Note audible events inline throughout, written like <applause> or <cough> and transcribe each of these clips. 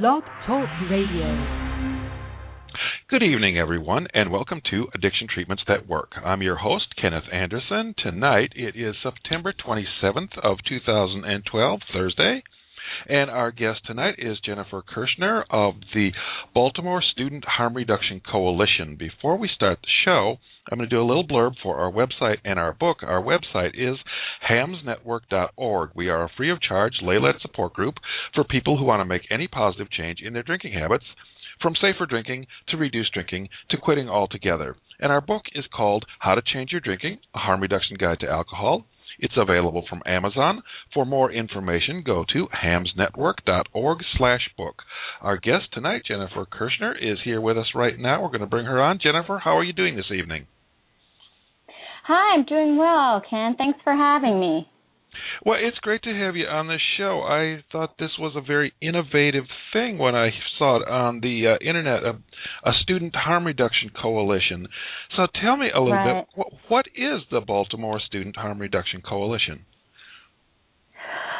Blog Talk Radio. Good evening, everyone, and welcome to Addiction Treatments That Work. I'm your host, Kenneth Anderson. Tonight it is September 27th of 2012, Thursday, and our guest tonight is Jennifer Kirschner of the Baltimore Student Harm Reduction Coalition. Before we start the show, I'm going to do a little blurb for our website and our book. Our website is hamsnetwork.org. We are a free of charge lay led support group for people who want to make any positive change in their drinking habits from safer drinking to reduced drinking to quitting altogether. And our book is called How to Change Your Drinking A Harm Reduction Guide to Alcohol. It's available from Amazon. For more information, go to hamsnetwork.org slash book. Our guest tonight, Jennifer Kirschner, is here with us right now. We're going to bring her on. Jennifer, how are you doing this evening? Hi, I'm doing well, Ken. Thanks for having me. Well, it's great to have you on the show. I thought this was a very innovative thing when I saw it on the uh, internet, a, a, student harm reduction coalition. So tell me a little right. bit, what, what is the Baltimore Student Harm Reduction Coalition?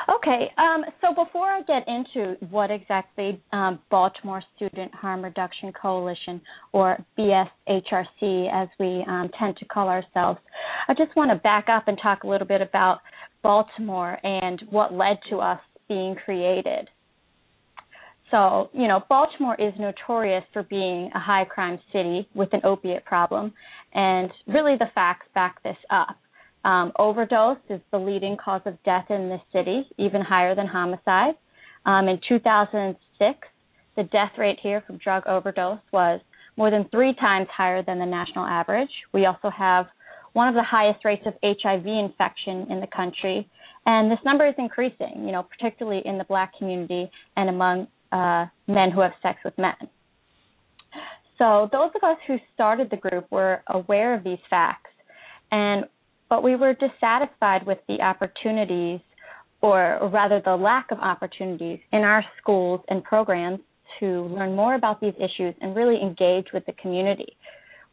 Okay, um, so before I get into what exactly um, Baltimore Student Harm Reduction Coalition, or BSHRC as we um, tend to call ourselves, I just want to back up and talk a little bit about Baltimore and what led to us being created. So, you know, Baltimore is notorious for being a high crime city with an opiate problem, and really the facts back this up. Um, overdose is the leading cause of death in this city, even higher than homicide. Um, in 2006, the death rate here from drug overdose was more than three times higher than the national average. We also have one of the highest rates of HIV infection in the country, and this number is increasing, you know, particularly in the black community and among uh, men who have sex with men. So those of us who started the group were aware of these facts, and but we were dissatisfied with the opportunities, or, or rather the lack of opportunities in our schools and programs to learn more about these issues and really engage with the community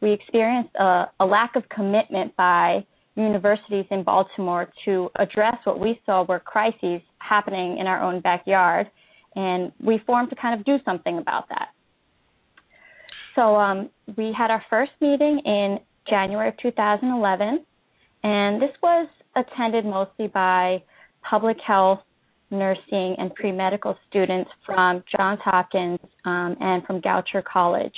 we experienced a, a lack of commitment by universities in Baltimore to address what we saw were crises happening in our own backyard, and we formed to kind of do something about that. So um, we had our first meeting in January of 2011, and this was attended mostly by public health, nursing, and pre medical students from Johns Hopkins um, and from Goucher College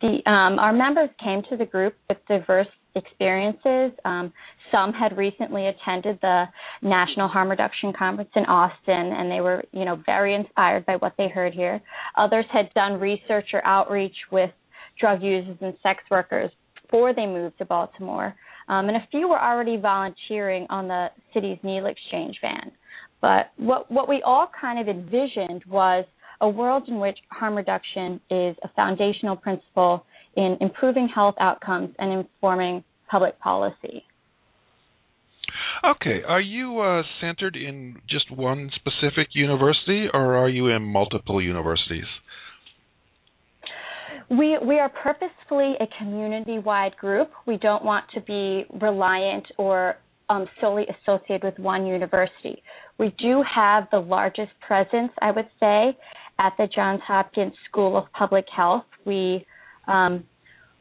the um, our members came to the group with diverse experiences. Um, some had recently attended the National Harm Reduction Conference in Austin, and they were, you know, very inspired by what they heard here. Others had done research or outreach with drug users and sex workers before they moved to Baltimore, um, and a few were already volunteering on the city's needle exchange van. But what what we all kind of envisioned was a world in which harm reduction is a foundational principle in improving health outcomes and informing public policy. Okay, are you uh, centered in just one specific university, or are you in multiple universities? We we are purposefully a community-wide group. We don't want to be reliant or um, solely associated with one university. We do have the largest presence, I would say, at the Johns Hopkins School of Public Health. We um,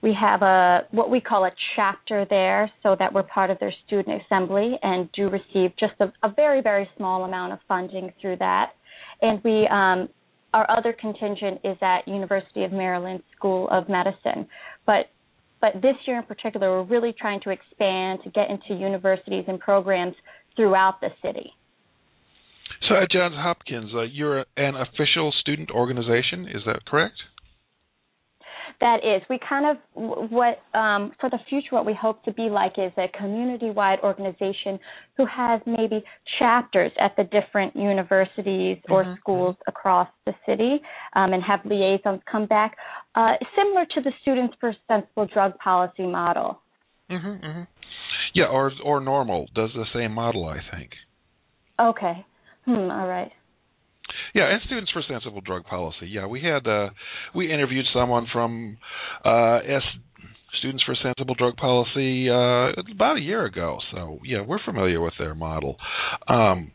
we have a what we call a chapter there, so that we're part of their student assembly and do receive just a, a very very small amount of funding through that. And we um, our other contingent is at University of Maryland School of Medicine, but but this year in particular, we're really trying to expand to get into universities and programs throughout the city. So at Johns Hopkins, uh, you're an official student organization, is that correct? That is. We kind of what um, for the future what we hope to be like is a community-wide organization who has maybe chapters at the different universities or mm-hmm. schools across the city, um, and have liaisons come back, uh, similar to the Students for Sensible Drug Policy model. Mm-hmm, mm-hmm. Yeah, or or NORML does the same model, I think. Okay. Hmm, all right. Yeah, and Students for Sensible Drug Policy. Yeah, we had uh, we interviewed someone from uh, S Students for Sensible Drug Policy uh, about a year ago. So yeah, we're familiar with their model. Um,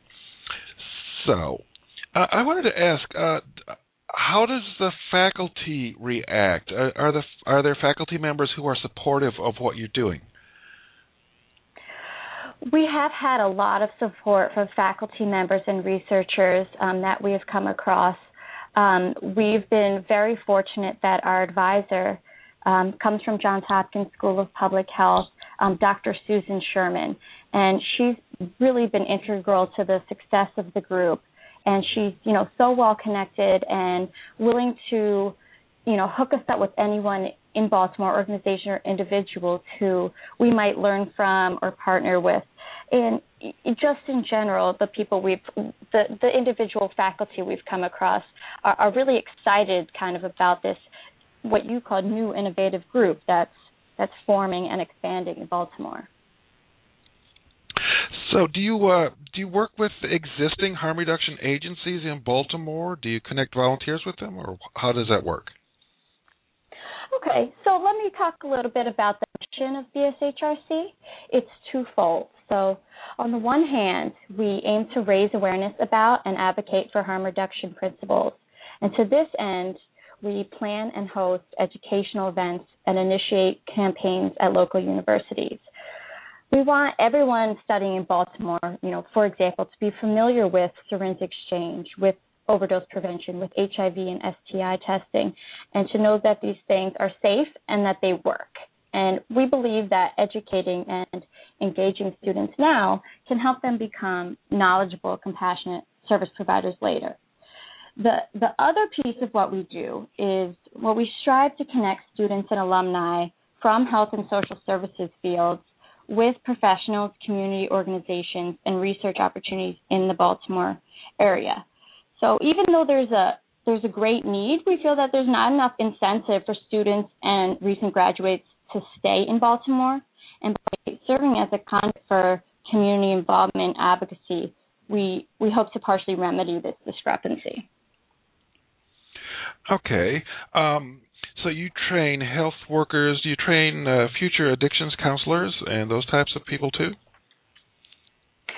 so uh, I wanted to ask, uh, how does the faculty react? Are, are the are there faculty members who are supportive of what you're doing? We have had a lot of support from faculty members and researchers um, that we have come across. Um, we've been very fortunate that our advisor um, comes from Johns Hopkins School of Public Health, um, Dr. Susan Sherman, and she's really been integral to the success of the group. And she's, you know, so well connected and willing to, you know, hook us up with anyone in Baltimore, organization or individuals who we might learn from or partner with. And just in general, the people we've, the, the individual faculty we've come across are, are really excited kind of about this, what you call new innovative group that's, that's forming and expanding in Baltimore. So, do you uh, do you work with existing harm reduction agencies in Baltimore? Do you connect volunteers with them, or how does that work? Okay, so let me talk a little bit about the mission of BSHRC. It's twofold. So, on the one hand, we aim to raise awareness about and advocate for harm reduction principles. And to this end, we plan and host educational events and initiate campaigns at local universities. We want everyone studying in Baltimore, you know, for example, to be familiar with syringe exchange, with overdose prevention, with HIV and STI testing, and to know that these things are safe and that they work. And we believe that educating and engaging students now can help them become knowledgeable, compassionate service providers later. The, the other piece of what we do is what we strive to connect students and alumni from health and social services fields with professionals, community organizations, and research opportunities in the Baltimore area. So even though there's a there's a great need, we feel that there's not enough incentive for students and recent graduates to stay in Baltimore. And by serving as a conduit for community involvement advocacy, we we hope to partially remedy this discrepancy. Okay. Um, so you train health workers, do you train uh, future addictions counselors and those types of people too?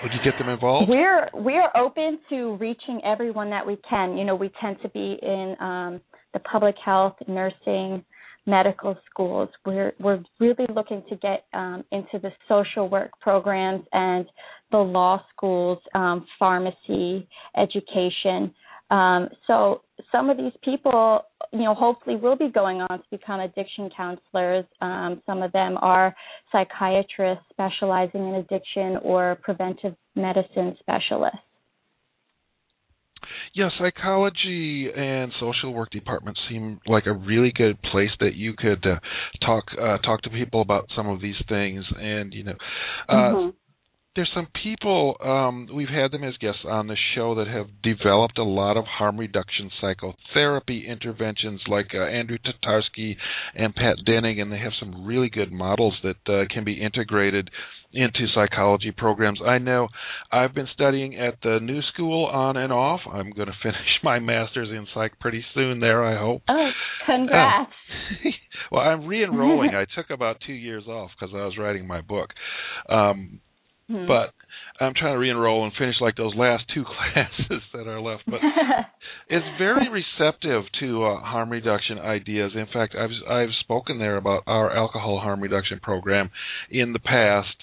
Would you get them involved? We're we're open to reaching everyone that we can. You know, we tend to be in um, the public health, nursing, medical schools. We're we're really looking to get um, into the social work programs and the law schools, um, pharmacy, education. Um, so some of these people, you know, hopefully will be going on to become addiction counselors. Um, some of them are psychiatrists specializing in addiction or preventive medicine specialists. Yeah, psychology and social work departments seem like a really good place that you could uh, talk uh, talk to people about some of these things. And you know, uh, mm-hmm there's some people um, we've had them as guests on the show that have developed a lot of harm reduction psychotherapy interventions, like uh, Andrew Tatarsky and Pat Denning, and they have some really good models that uh, can be integrated into psychology programs. I know I've been studying at the New School on and off. I'm going <laughs> to finish my master's in psych pretty soon there, I hope. Oh, congrats. Uh, <laughs> well, I'm re-enrolling. I took about 2 years off because I was writing my book. Um. Mm-hmm. But I'm trying to re-enroll and finish like those last two <laughs> classes that are left. But <laughs> it's very receptive to uh, harm reduction ideas. In fact, I've I've spoken there about our alcohol harm reduction program in the past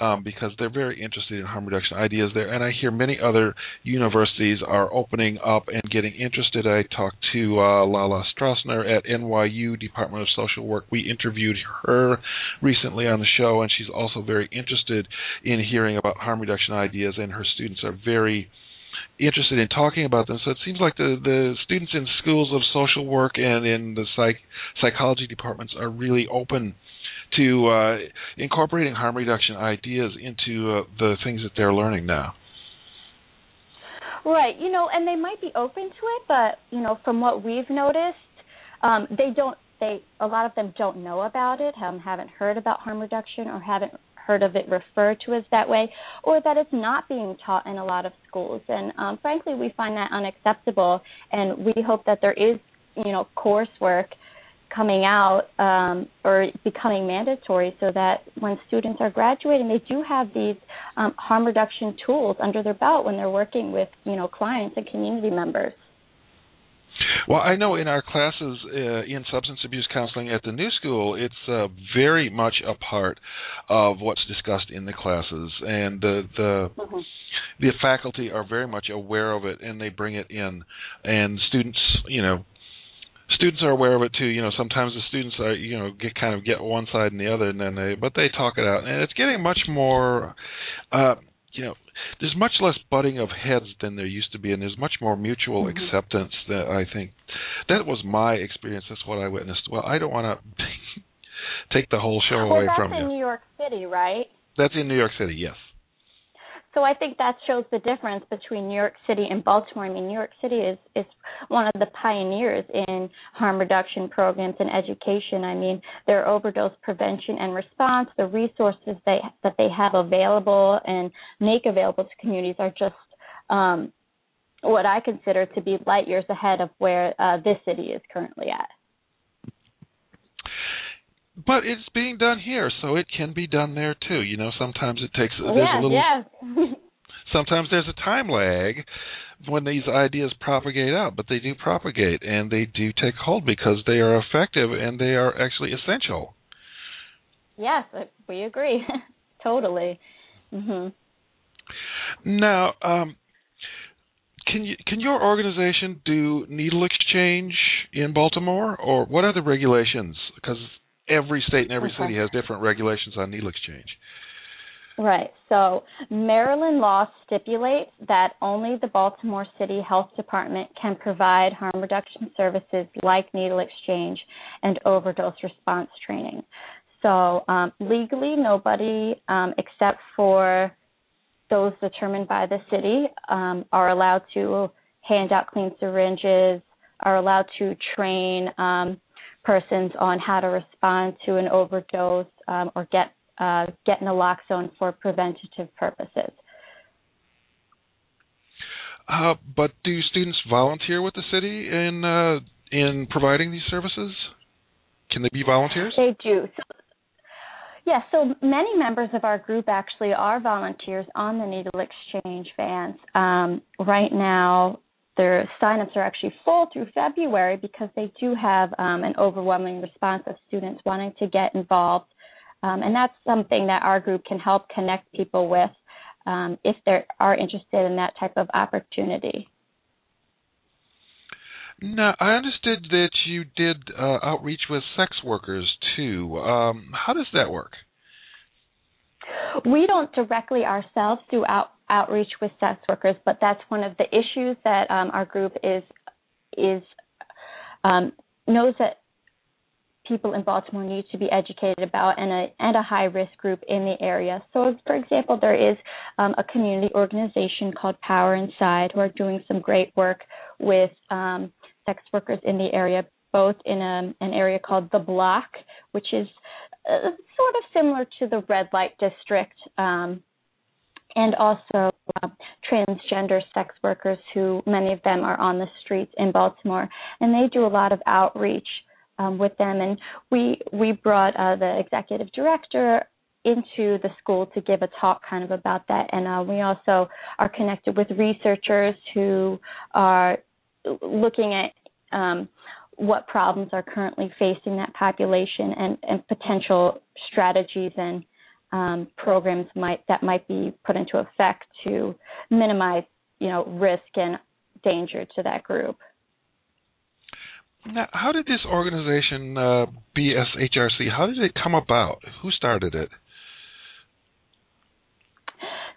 um, because they're very interested in harm reduction ideas there. And I hear many other universities are opening up and getting interested. I talked to uh, Lala Straussner at NYU Department of Social Work. We interviewed her recently on the show, and she's also very interested in hearing about harm reduction ideas. And her students are very interested in talking about them. So it seems like the the students in schools of social work and in the psych psychology departments are really open to uh, incorporating harm reduction ideas into uh, the things that they're learning now. Right. You know, and they might be open to it, but you know, from what we've noticed, um, they don't. They a lot of them don't know about it, um, haven't heard about harm reduction, or haven't heard of it referred to as that way, or that it's not being taught in a lot of schools. And um, frankly, we find that unacceptable, and we hope that there is, you know, coursework coming out um, or becoming mandatory so that when students are graduating, they do have these um, harm reduction tools under their belt when they're working with, you know, clients and community members. Well, I know in our classes uh, in substance abuse counseling at the new school, it's uh, very much a part of what's discussed in the classes, and the the mm-hmm. the faculty are very much aware of it, and they bring it in, and students, you know, students are aware of it too. You know, sometimes the students are, you know, get kind of get one side and the other, and then they, but they talk it out, and it's getting much more, uh, you know, there's much less butting of heads than there used to be, and there's much more mutual mm-hmm. acceptance. That I think that was my experience. That's what I witnessed. Well, I don't want to <laughs> take the whole show well, away from you. That's in New York City, right? That's in New York City, yes. So I think that shows the difference between New York City and Baltimore. I mean, New York City is is one of the pioneers in harm reduction programs and education. I mean, their overdose prevention and response, the resources they that they have available and make available to communities are just um, what I consider to be light years ahead of where uh, this city is currently at but it's being done here, so it can be done there too. You know, sometimes it takes there's yeah, a little. Yeah. <laughs> <laughs> sometimes there's a time lag when these ideas propagate out, but they do propagate and they do take hold because they are effective and they are actually essential. Yes, we agree. <laughs> totally. Mhm. Now, um, can you can your organization do needle exchange in Baltimore, or what are the regulations? Because every state and every okay. city has different regulations on needle exchange. Right. So Maryland law stipulates that only the Baltimore City Health Department can provide harm reduction services like needle exchange and overdose response training. So um, legally, nobody um, except for those determined by the city um, are allowed to hand out clean syringes, are allowed to train um, persons on how to respond to an overdose um, or get uh, get naloxone for preventative purposes. Uh, but do students volunteer with the city in uh, in providing these services? Can they be volunteers? They do. So, yeah, so many members of our group actually are volunteers on the needle exchange vans. Um, right now, their signups are actually full through February because they do have um, an overwhelming response of students wanting to get involved. Um, and that's something that our group can help connect people with um, if they are interested in that type of opportunity. Now, I understood that you did uh, outreach with sex workers too. Um, how does that work? We don't directly ourselves do out, outreach with sex workers, but that's one of the issues that um, our group is is um, knows that people in Baltimore need to be educated about and a and a high risk group in the area. So, for example, there is um, a community organization called Power Inside who are doing some great work with um, sex workers in the area, both in a, an area called the Block, which is uh, sort of similar to the red light district. Um, and also uh, transgender sex workers who many of them are on the streets in Baltimore and they do a lot of outreach um, with them. And we we brought uh, the executive director into the school to give a talk kind of about that. And uh, we also are connected with researchers who are looking at um, what problems are currently facing that population and, and potential strategies and um, programs might that might be put into effect to minimize, you know, risk and danger to that group. Now, how did this organization uh, BSHRC? How did it come about? Who started it?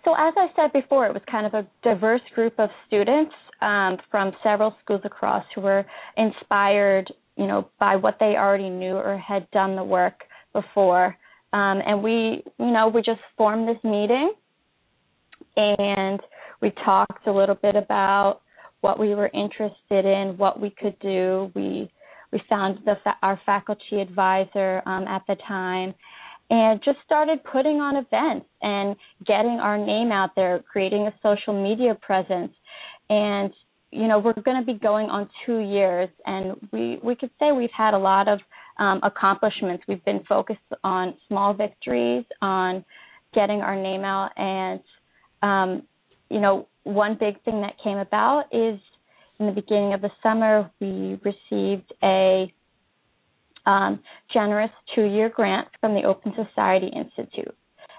So, as I said before, it was kind of a diverse group of students um, from several schools across who were inspired, you know, by what they already knew or had done the work before. Um, and we, you know, we just formed this meeting and we talked a little bit about what we were interested in, what we could do. We we found the our faculty advisor um, at the time, and just started putting on events and getting our name out there, creating a social media presence, and you know we're going to be going on two years, and we we could say we've had a lot of um, accomplishments. We've been focused on small victories, on getting our name out, and um, you know, one big thing that came about is in the beginning of the summer, we received a um, generous two-year grant from the Open Society Institute,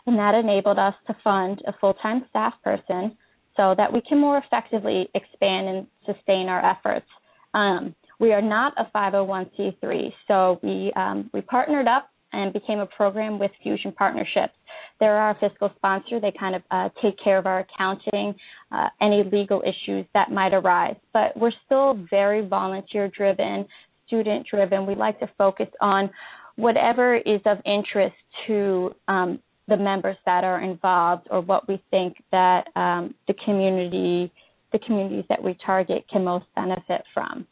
and that enabled us to fund a full-time staff person so that we can more effectively expand and sustain our efforts. Um, we are not a 501c3, so we um, we partnered up and became a program with Fusion Partnerships. They're our fiscal sponsor. They kind of uh, take care of our accounting, uh, any legal issues that might arise. But we're still very volunteer driven, student driven. We like to focus on whatever is of interest to um, the members that are involved or what we think that um, the community, the communities that we target can most benefit from.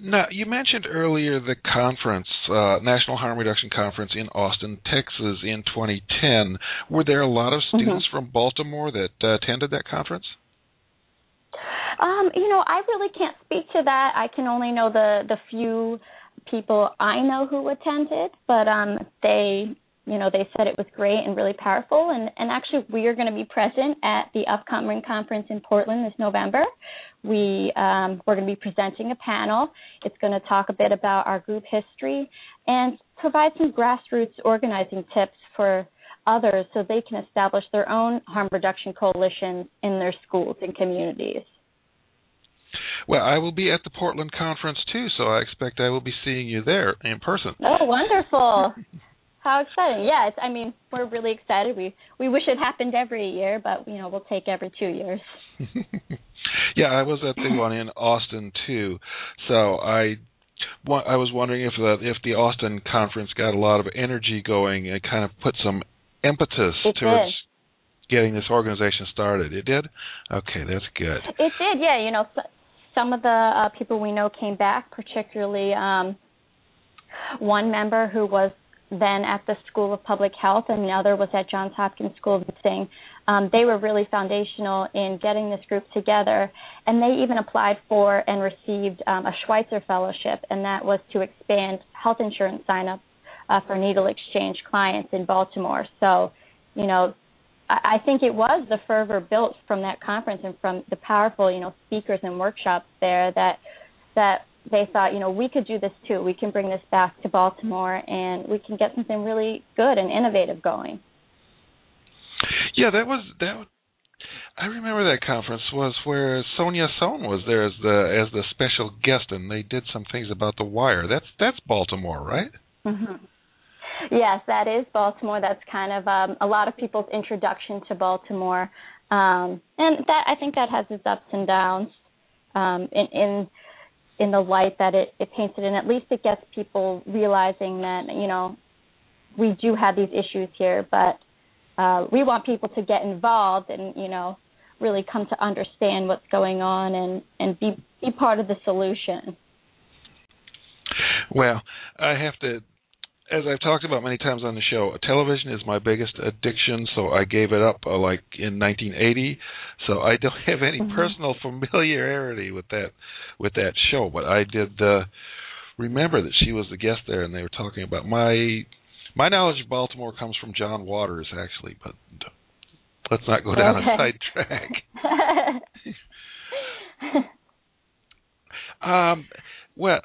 Now, you mentioned earlier the conference, uh, National Harm Reduction Conference in Austin, Texas in 2010. Were there a lot of mm-hmm. students mm-hmm. from Baltimore that uh, attended that conference? Um, you know, I really can't speak to that. I can only know the the few people I know who attended, but um they you know they said it was great and really powerful and and actually we are going to be present at the upcoming conference in portland this november we um, we're going to be presenting a panel it's going to talk a bit about our group history and provide some grassroots organizing tips for others so they can establish their own harm reduction coalitions in their schools and communities well, I will be at the Portland conference too, so I expect I will be seeing you there in person. Oh, wonderful. How exciting! Yeah, it's, I mean, we're really excited. We we wish it happened every year, but you know, we'll take every two years. <laughs> yeah, I was at the <clears throat> one in Austin too, so I I was wondering if the if the Austin conference got a lot of energy going and kind of put some impetus it towards did. getting this organization started. It did. Okay, that's good. It did. Yeah, you know, some of the uh, people we know came back, particularly um, one member who was then at the School of Public Health, and the other was at Johns Hopkins School of Nursing. Um, they were really foundational in getting this group together, and they even applied for and received um, a Schweitzer Fellowship, and that was to expand health insurance signups uh, for needle exchange clients in Baltimore. So, you know, I, I think it was the fervor built from that conference and from the powerful, you know, speakers and workshops there that that they thought, you know, we could do this too. We can bring this back to Baltimore and we can get something really good and innovative going. Yeah, that was that. I remember that conference was where Sonia Sohn was there as the as the special guest, and they did some things about the wire. That's that's Baltimore, right? Mm-hmm. Yes, that is Baltimore. That's kind of um, a lot of people's introduction to Baltimore, um, and that I think that has its ups and downs. Um, in, in in the light that it, it paints it, and at least it gets people realizing that you know we do have these issues here, but uh, we want people to get involved and you know really come to understand what's going on and and be be part of the solution. Well, I have to as I've talked about many times on the show, television is my biggest addiction, so I gave it up uh, like in 1980. So I don't <laughs> have any mm-hmm. personal familiarity with that with that show, but I did uh, remember that she was the guest there, and they were talking about my my knowledge of Baltimore comes from John Waters actually, but let's not go down okay. a side track. <laughs> <laughs> um, well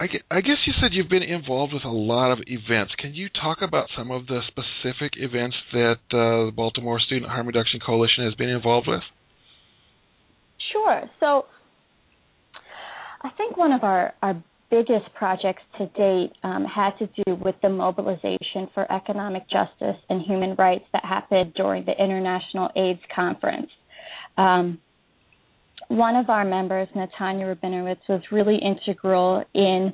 I guess you said you've been involved with a lot of events. Can you talk about some of the specific events that uh, the Baltimore Student Harm Reduction Coalition has been involved with? Sure. So, I think one of our, our biggest projects to date um, had to do with the mobilization for economic justice and human rights that happened during the International AIDS Conference. Um, one of our members, Natanya Rabinowitz, was really integral in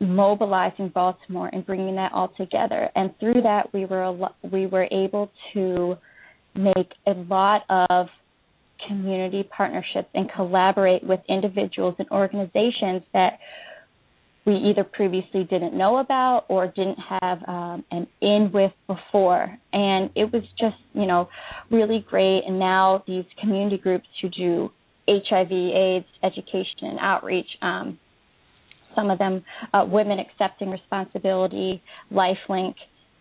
mobilizing Baltimore and bringing that all together. And through that, we were we were able to make a lot of community partnerships and collaborate with individuals and organizations that we either previously didn't know about or didn't have um, an in with before. And it was just, you know, really great. And now these community groups who do HIV, AIDS education and outreach. Um, some of them, uh, Women Accepting Responsibility, LifeLink,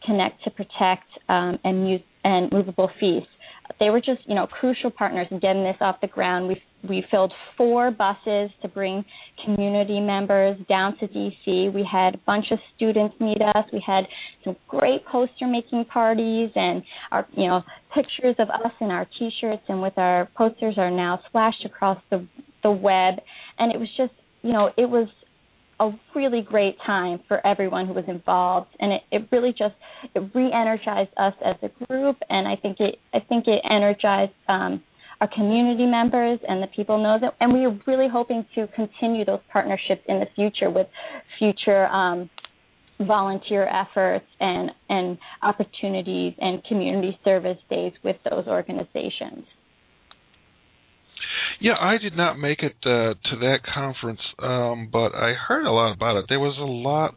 Connect to Protect, um, and, and Moveable Feast. They were just, you know, crucial partners in getting this off the ground. We we filled four buses to bring community members down to DC. We had a bunch of students meet us. We had some great poster making parties and our you know pictures of us in our t-shirts and with our posters are now splashed across the the web and it was just you know it was a really great time for everyone who was involved and it, it really just it re-energized us as a group and I think it I think it energized um our community members and the people know that and we are really hoping to continue those partnerships in the future with future um volunteer efforts and and opportunities and community service days with those organizations. Yeah, I did not make it uh, to that conference, um, but I heard a lot about it. There was a lot.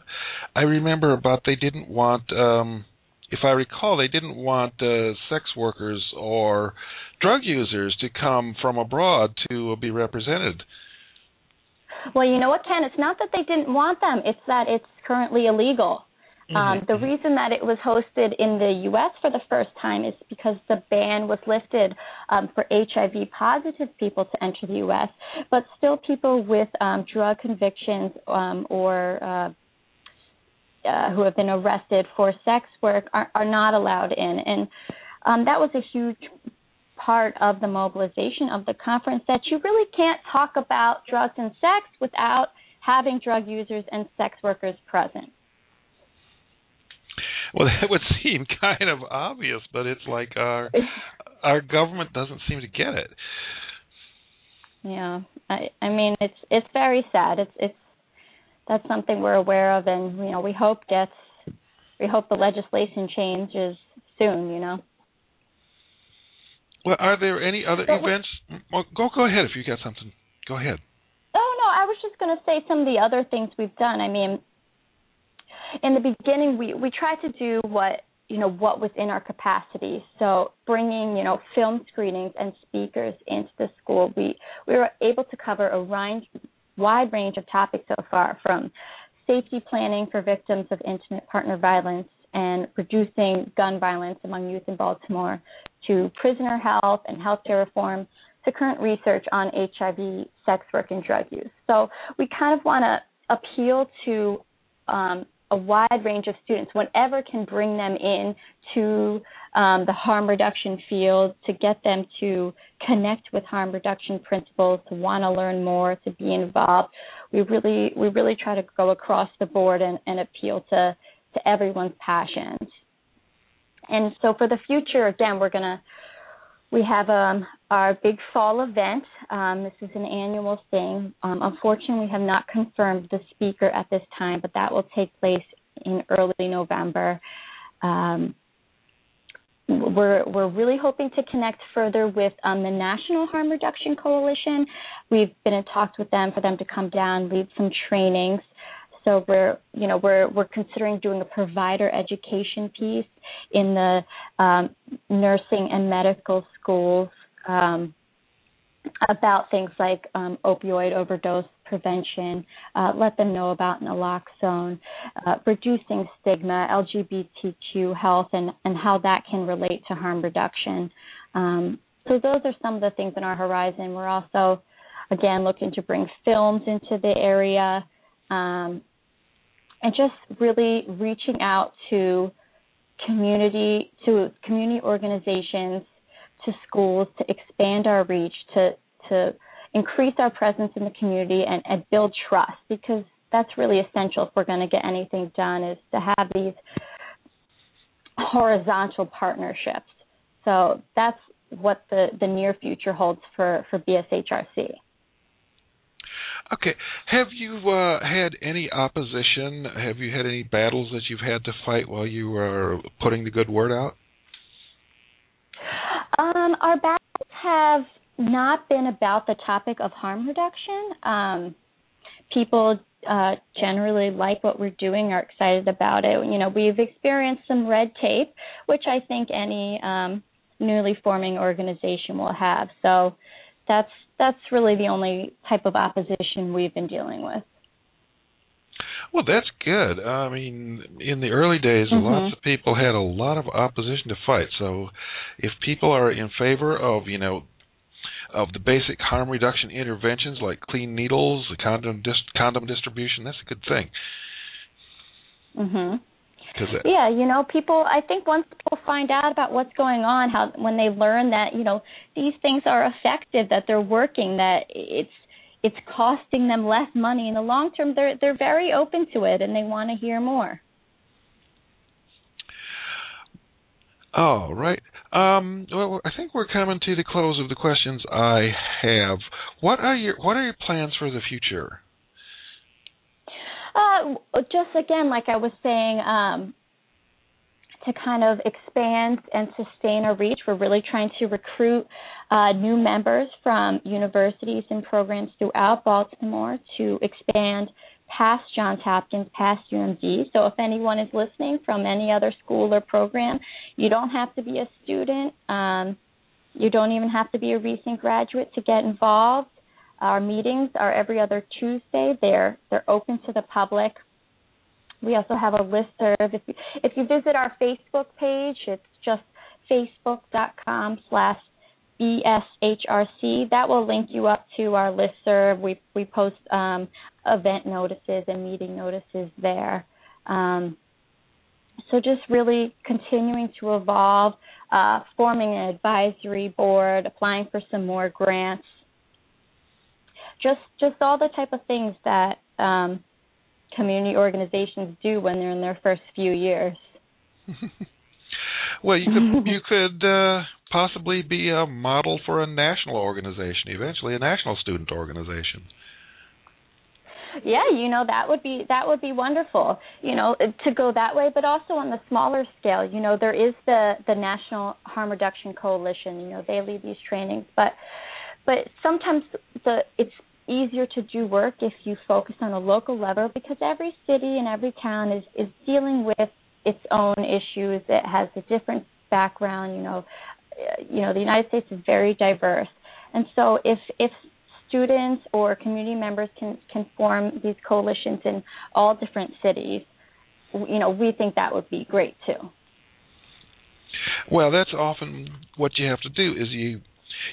I remember about they didn't want, um, if I recall, they didn't want uh, sex workers or drug users to come from abroad to be represented. Well, you know what, Ken? It's not that they didn't want them; it's that it's currently illegal. Mm-hmm. Um, the reason that it was hosted in the U.S. for the first time is because the ban was lifted um, for HIV positive people to enter the U.S., but still people with um, drug convictions um, or uh, uh, who have been arrested for sex work are, are not allowed in. And um, that was a huge part of the mobilization of the conference that you really can't talk about drugs and sex without having drug users and sex workers present. Well, <laughs> that would seem kind of obvious, but it's like our <laughs> our government doesn't seem to get it. Yeah, I I mean it's it's very sad. It's it's that's something we're aware of, and you know we hope gets we hope the legislation changes soon. You know. Well, are there any other but events? Well, go go ahead if you got something. Go ahead. Oh no, I was just going to say some of the other things we've done. I mean, in the beginning, we we tried to do what you know what was in our capacity. So bringing you know film screenings and speakers into the school, we we were able to cover a range, wide range of topics so far, from safety planning for victims of intimate partner violence and reducing gun violence among youth in Baltimore to prisoner health and healthcare reform to current research on HIV, sex work, and drug use. So we kind of want to appeal to um, a wide range of students, whatever can bring them in to um, the harm reduction field, to get them to connect with harm reduction principles, to want to learn more, to be involved. We really, we really try to go across the board and, and appeal to to everyone's passions. And so for the future, again, we're to we have um, our big fall event. Um, this is an annual thing. Um, unfortunately, we have not confirmed the speaker at this time, but that will take place in early November. Um, we're we're really hoping to connect further with um, the National Harm Reduction Coalition. We've been in talks with them for them to come down, lead some trainings. So we're, you know, we're we're considering doing a provider education piece in the um, nursing and medical schools um, about things like um, opioid overdose prevention. Uh, let them know about naloxone, uh, reducing stigma, LGBTQ health, and and how that can relate to harm reduction. Um, so those are some of the things in our horizon. We're also again looking to bring films into the area um, and just really reaching out to community to community organizations to schools to expand our reach to to increase our presence in the community and, and build trust because that's really essential if we're going to get anything done is to have these horizontal partnerships so that's what the, the near future holds for, for BSHRC. Okay. Have you uh, had any opposition? Have you had any battles that you've had to fight while you were putting the good word out? Um, our battles have not been about the topic of harm reduction. Um, people uh, generally like what we're doing, are excited about it. You know, we've experienced some red tape, which I think any um, newly forming organization will have. So that's that's really the only type of opposition we've been dealing with. Well, that's good. I mean, in the early days, mm-hmm. lots of people had a lot of opposition to fight. So, if people are in favor of, you know, of the basic harm reduction interventions like clean needles, the condom dis- condom distribution. That's a good thing. Mhm. Yeah, you know, people. I think once people find out about what's going on, how when they learn that you know these things are effective, that they're working, that it's it's costing them less money in the long term, they're they're very open to it and they want to hear more. All right. Um, well, I think we're coming to the close of the questions I have. What are your What are your plans for the future? Uh, just again, like I was saying, um, to kind of expand and sustain our reach, we're really trying to recruit uh, new members from universities and programs throughout Baltimore to expand past Johns Hopkins, past UMD. So if anyone is listening from any other school or program, you don't have to be a student. Um, you don't even have to be a recent graduate to get involved. Our meetings are every other Tuesday. They're they're open to the public. We also have a list serve. If you, if you visit our Facebook page, it's just facebook.com slash BSHRC. That will link you up to our list serve. We we post um, event notices and meeting notices there. Um, so just really continuing to evolve, uh, forming an advisory board, applying for some more grants, just just all the type of things that um, community organizations do when they're in their first few years. well, you could <laughs> you could uh, possibly be a model for a national organization, eventually a national student organization. Yeah, you know that would be that would be wonderful. You know to go that way, but also on the smaller scale. You know there is the the National Harm Reduction Coalition. You know they lead these trainings, but but sometimes the it's easier to do work if you focus on a local level because every city and every town is is dealing with its own issues. It has a different background. You know, you know the United States is very diverse, and so if if students or community members can can form these coalitions in all different cities, you know, we think that would be great too. Well, that's often what you have to do is you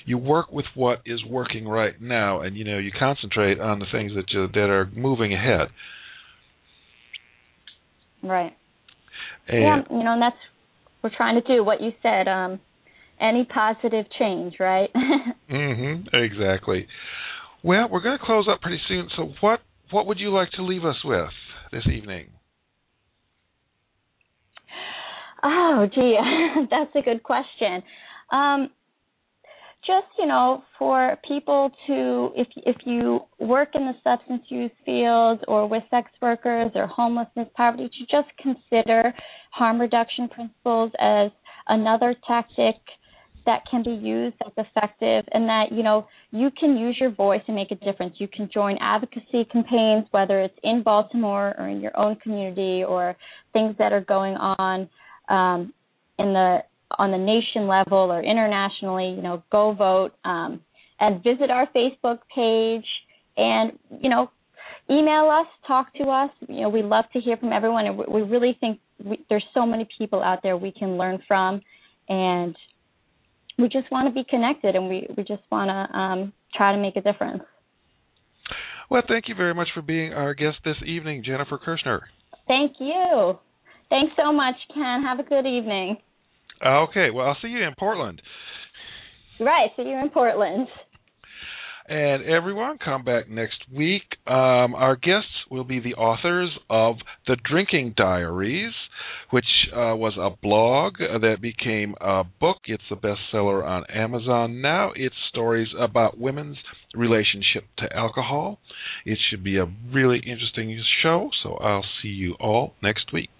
you work with what is working right now, and you know you concentrate on the things that you, that are moving ahead. Right. And yeah, you know, and that's we're trying to do what you said. Um, any positive change, right? <laughs> mhm. Exactly. Well, we're going to close up pretty soon. So, what what would you like to leave us with this evening? Oh, gee, <laughs> that's a good question. Um, just you know for people to if if you work in the substance use field or with sex workers or homelessness poverty to just consider harm reduction principles as another tactic that can be used that's effective and that you know you can use your voice and make a difference. You can join advocacy campaigns whether it's in baltimore or in your own community or things that are going on um, in the on the nation level or internationally, you know, go vote um, and visit our Facebook page and, you know, email us, talk to us. You know, we love to hear from everyone, and we really think we, there's so many people out there we can learn from, and we just want to be connected, and we we just want to um, try to make a difference. Well, thank you very much for being our guest this evening, Jennifer Kirschner. Thank you. Thanks so much, Ken. Have a good evening. Okay, well, I'll see you in Portland. Right, see you in Portland. And everyone, come back next week. Um, our guests will be the authors of The Drinking Diaries, which uh, was a blog that became a book. It's a bestseller on Amazon now. It's stories about women's relationship to alcohol. It should be a really interesting show, so I'll see you all next week.